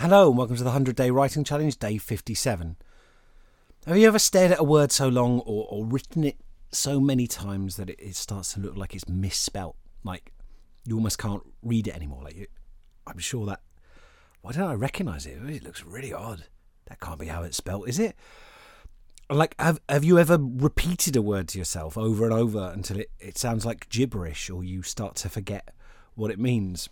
Hello, and welcome to the 100 Day Writing Challenge, day 57. Have you ever stared at a word so long or, or written it so many times that it, it, starts to look like it's misspelt? Like you almost can't read it anymore. Like you, I'm sure that. Why don't I recognise it? It looks really odd. That can't be how it's spelt, is it? Like, have have you ever repeated a word to yourself over and over until it, it sounds like gibberish or you start to forget what it means?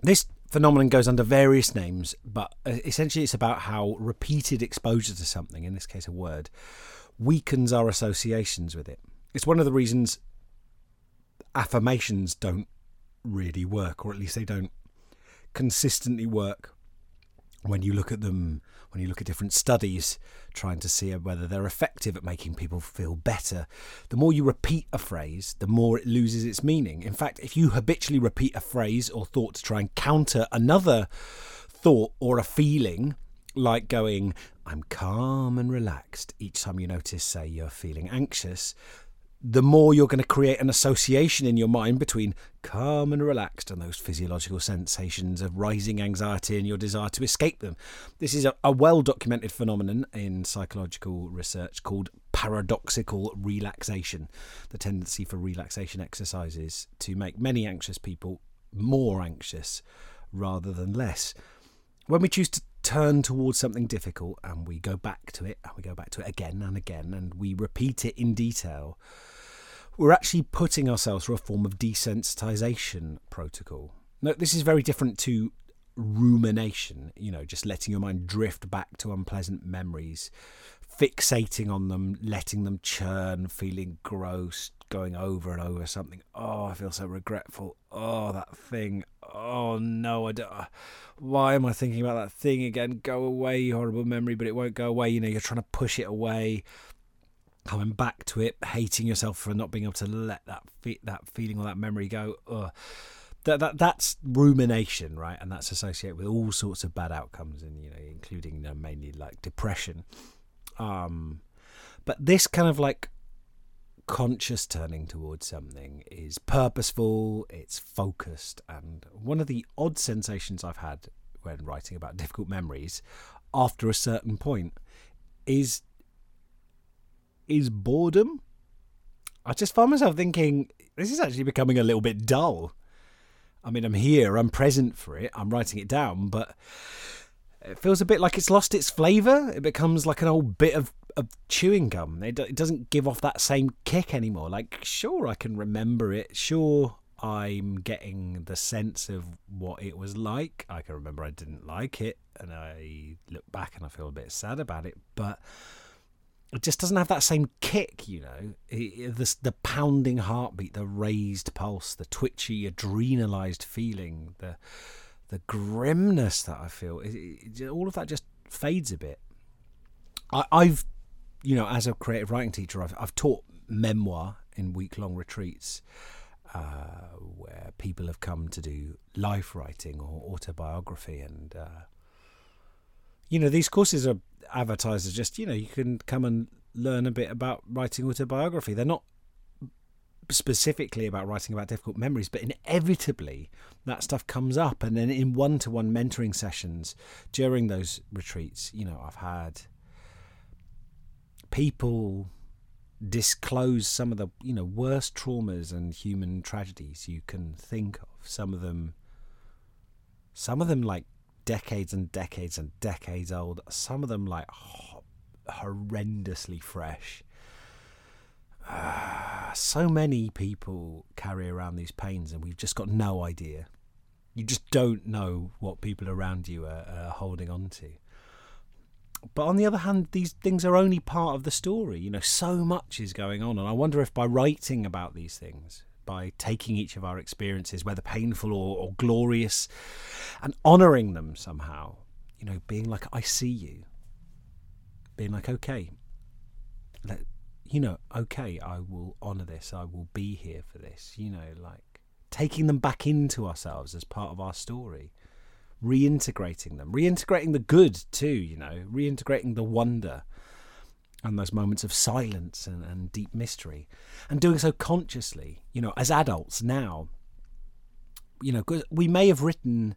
This phenomenon goes under various names, but uh, essentially it's about how repeated exposure to something, in this case a word, weakens our associations with it. It's one of the reasons affirmations don't really work, or at least they don't consistently work when you look at them, when you look at different studies trying to see whether they're effective at making people feel better, the more you repeat a phrase, the more it loses its meaning. In fact, if you habitually repeat a phrase or thought to try and counter another thought or a feeling, like going, I'm calm and relaxed each time you notice, say, you're feeling anxious, the more you're going to create an association in your mind between calm and relaxed and those physiological sensations of rising anxiety and your desire to escape them. This is a, a well documented phenomenon in psychological research called paradoxical relaxation, the tendency for relaxation exercises to make many anxious people more anxious rather than less. When we choose to turn towards something difficult and we go back to it and we go back to it again and again and we repeat it in detail, we're actually putting ourselves through a form of desensitization protocol. Now, this is very different to rumination, you know, just letting your mind drift back to unpleasant memories, fixating on them, letting them churn, feeling gross, going over and over something. Oh, I feel so regretful. Oh, that thing. Oh no, I don't. Uh, why am I thinking about that thing again? Go away, horrible memory, but it won't go away. You know, you're trying to push it away coming back to it, hating yourself for not being able to let that fe- that feeling or that memory go. Ugh. That, that that's rumination, right? And that's associated with all sorts of bad outcomes, and you know, including mainly like depression. Um, but this kind of like conscious turning towards something is purposeful, it's focused, and one of the odd sensations I've had when writing about difficult memories after a certain point is is boredom. I just find myself thinking this is actually becoming a little bit dull. I mean, I'm here, I'm present for it, I'm writing it down, but it feels a bit like it's lost its flavour. It becomes like an old bit of, of chewing gum. It, it doesn't give off that same kick anymore. Like, sure, I can remember it. Sure, I'm getting the sense of what it was like. I can remember I didn't like it, and I look back and I feel a bit sad about it, but it just doesn't have that same kick, you know. It, the, the pounding heartbeat, the raised pulse, the twitchy, adrenalized feeling, the the grimness that I feel. It, it, all of that just fades a bit. I, I've, you know, as a creative writing teacher, I've, I've taught memoir in week long retreats. Uh, where people have come to do life writing or autobiography, and uh, you know these courses are advertised as just you know you can come and learn a bit about writing autobiography. They're not specifically about writing about difficult memories, but inevitably that stuff comes up. And then in one to one mentoring sessions during those retreats, you know, I've had people disclose some of the you know worst traumas and human tragedies you can think of. Some of them, some of them like decades and decades and decades old. Some of them like horrendously fresh. Uh, so many people carry around these pains, and we've just got no idea. You just don't know what people around you are, are holding on to. But on the other hand, these things are only part of the story. You know, so much is going on, and I wonder if by writing about these things, by taking each of our experiences, whether painful or, or glorious, and honouring them somehow. You know, being like, I see you. Being like, okay, let, you know, okay, I will honour this. I will be here for this. You know, like taking them back into ourselves as part of our story, reintegrating them, reintegrating the good too, you know, reintegrating the wonder and those moments of silence and, and deep mystery, and doing so consciously, you know, as adults now. You know, we may have written,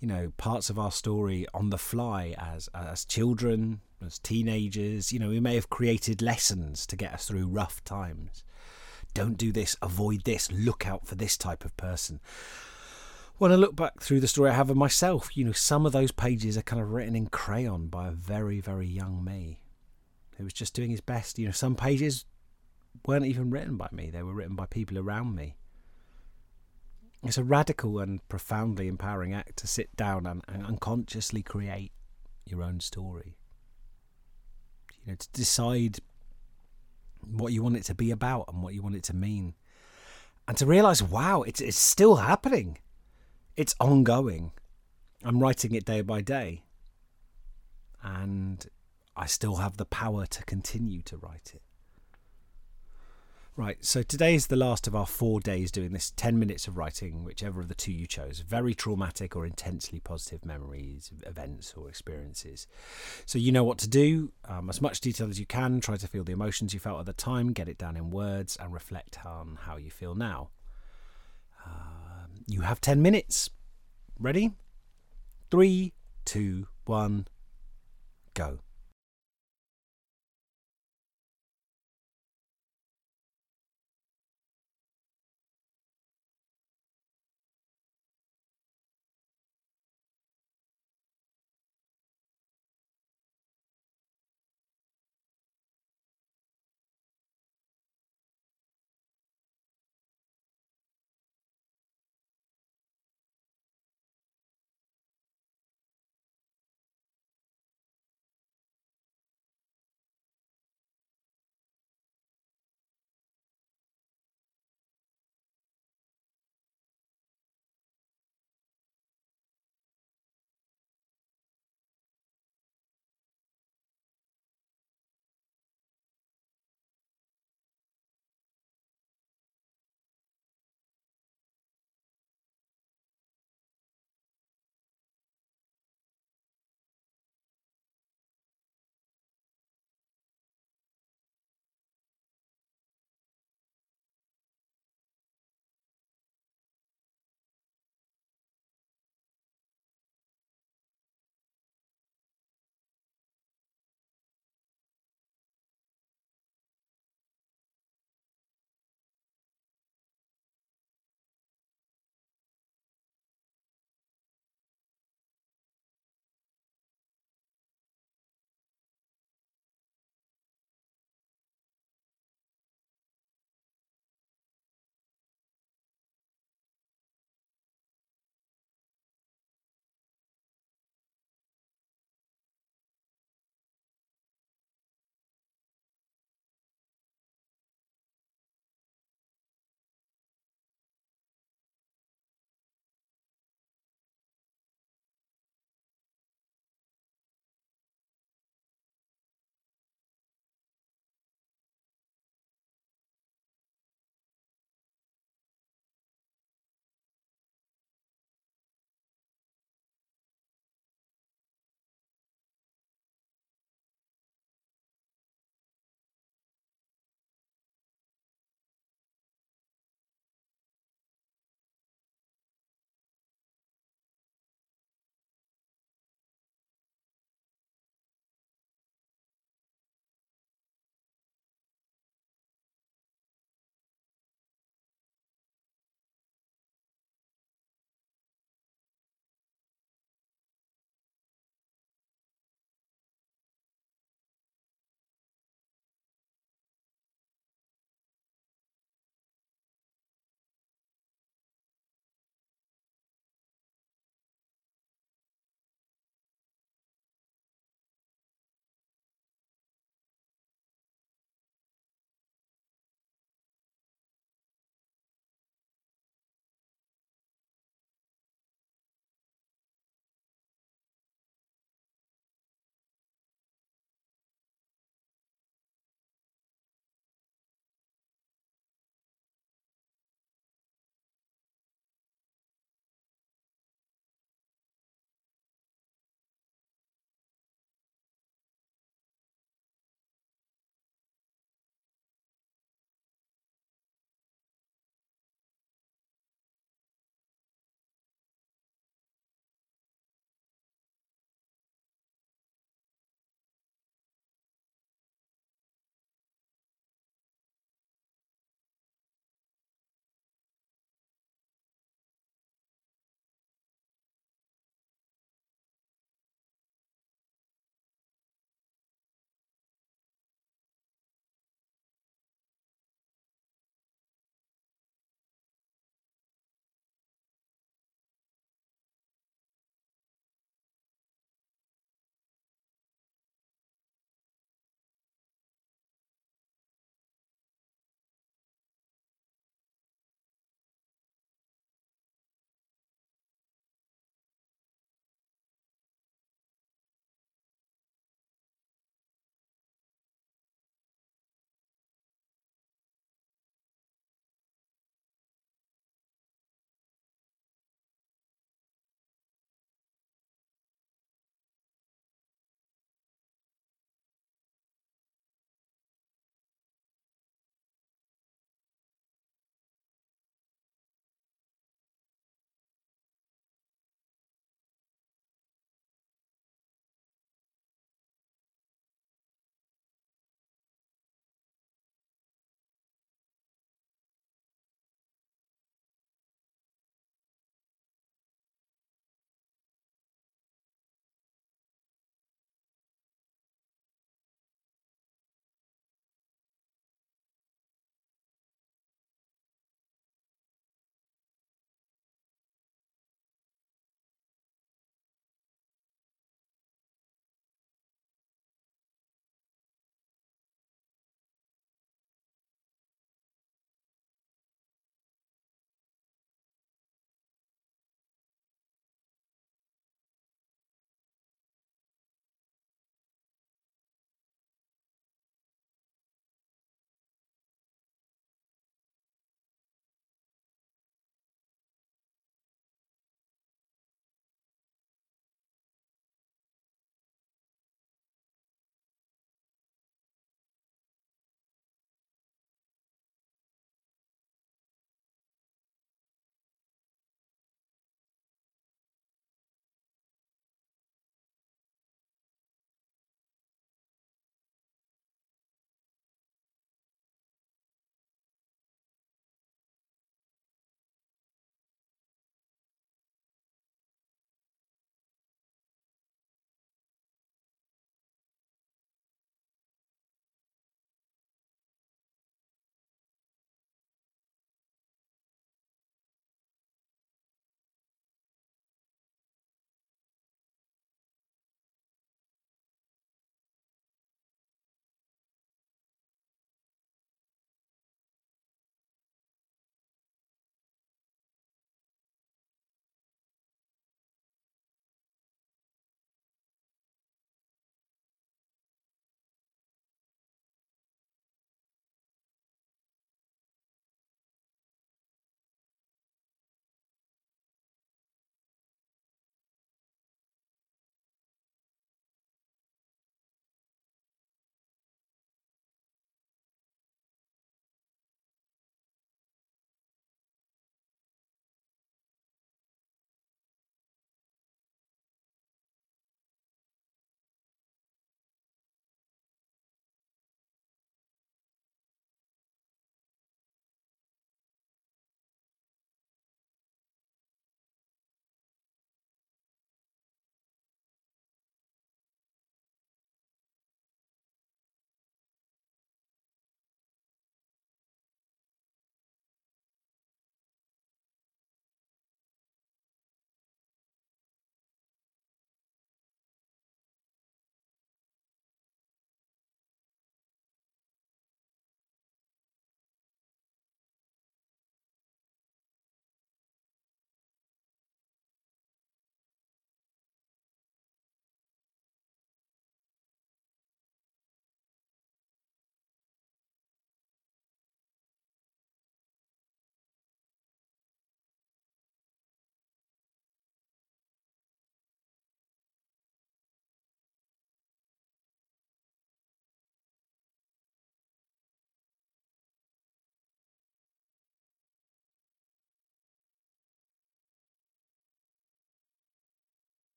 you know, parts of our story on the fly as as children, as teenagers. You know, we may have created lessons to get us through rough times. Don't do this, avoid this, look out for this type of person. When I look back through the story I have of myself, you know, some of those pages are kind of written in crayon by a very, very young me who was just doing his best. You know, some pages weren't even written by me, they were written by people around me. It's a radical and profoundly empowering act to sit down and, and unconsciously create your own story. You know, to decide what you want it to be about and what you want it to mean. And to realize, wow, it's, it's still happening. It's ongoing. I'm writing it day by day. And I still have the power to continue to write it. Right, so today is the last of our four days doing this 10 minutes of writing, whichever of the two you chose very traumatic or intensely positive memories, events, or experiences. So you know what to do. Um, as much detail as you can, try to feel the emotions you felt at the time, get it down in words, and reflect on how you feel now. Um, you have 10 minutes. Ready? Three, two, one, go.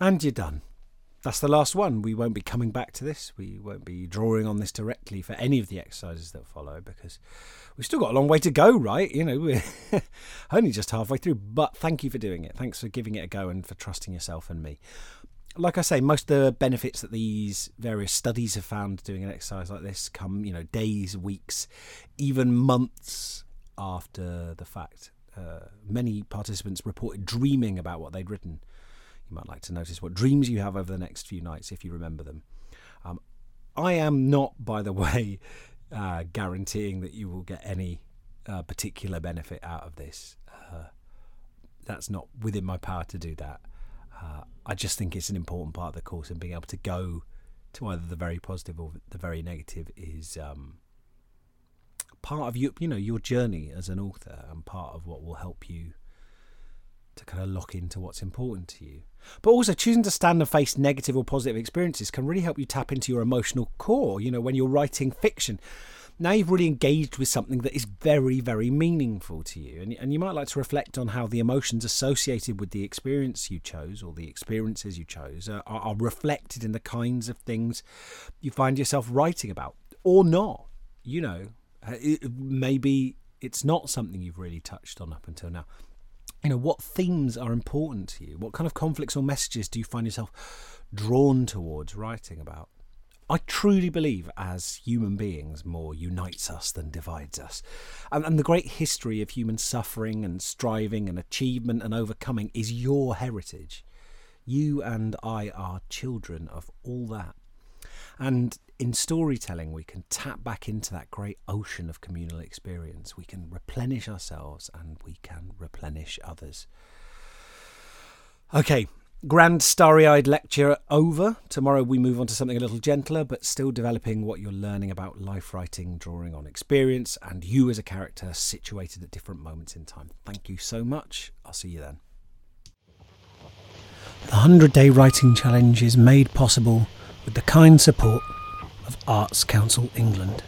And you're done. That's the last one. We won't be coming back to this. We won't be drawing on this directly for any of the exercises that follow because we've still got a long way to go, right? You know, we're only just halfway through. But thank you for doing it. Thanks for giving it a go and for trusting yourself and me. Like I say, most of the benefits that these various studies have found doing an exercise like this come, you know, days, weeks, even months after the fact. Uh, many participants reported dreaming about what they'd written might like to notice what dreams you have over the next few nights if you remember them. Um, I am not, by the way, uh, guaranteeing that you will get any uh, particular benefit out of this. Uh, that's not within my power to do that. Uh, I just think it's an important part of the course, and being able to go to either the very positive or the very negative is um, part of you, you know, your journey as an author, and part of what will help you to kind of lock into what's important to you. But also, choosing to stand and face negative or positive experiences can really help you tap into your emotional core. You know, when you're writing fiction, now you've really engaged with something that is very, very meaningful to you. And, and you might like to reflect on how the emotions associated with the experience you chose or the experiences you chose are, are reflected in the kinds of things you find yourself writing about or not. You know, uh, it, maybe it's not something you've really touched on up until now you know what themes are important to you what kind of conflicts or messages do you find yourself drawn towards writing about I truly believe, as human beings, more unites us than divides us. And, and, the great history of human suffering and striving and achievement and overcoming is your heritage. You and I are children of all that. And in storytelling, we can tap back into that great ocean of communal experience. We can replenish ourselves and we can replenish others. Okay, grand starry eyed lecture over. Tomorrow we move on to something a little gentler, but still developing what you're learning about life writing, drawing on experience, and you as a character situated at different moments in time. Thank you so much. I'll see you then. The 100 Day Writing Challenge is made possible with the kind support of Arts Council England.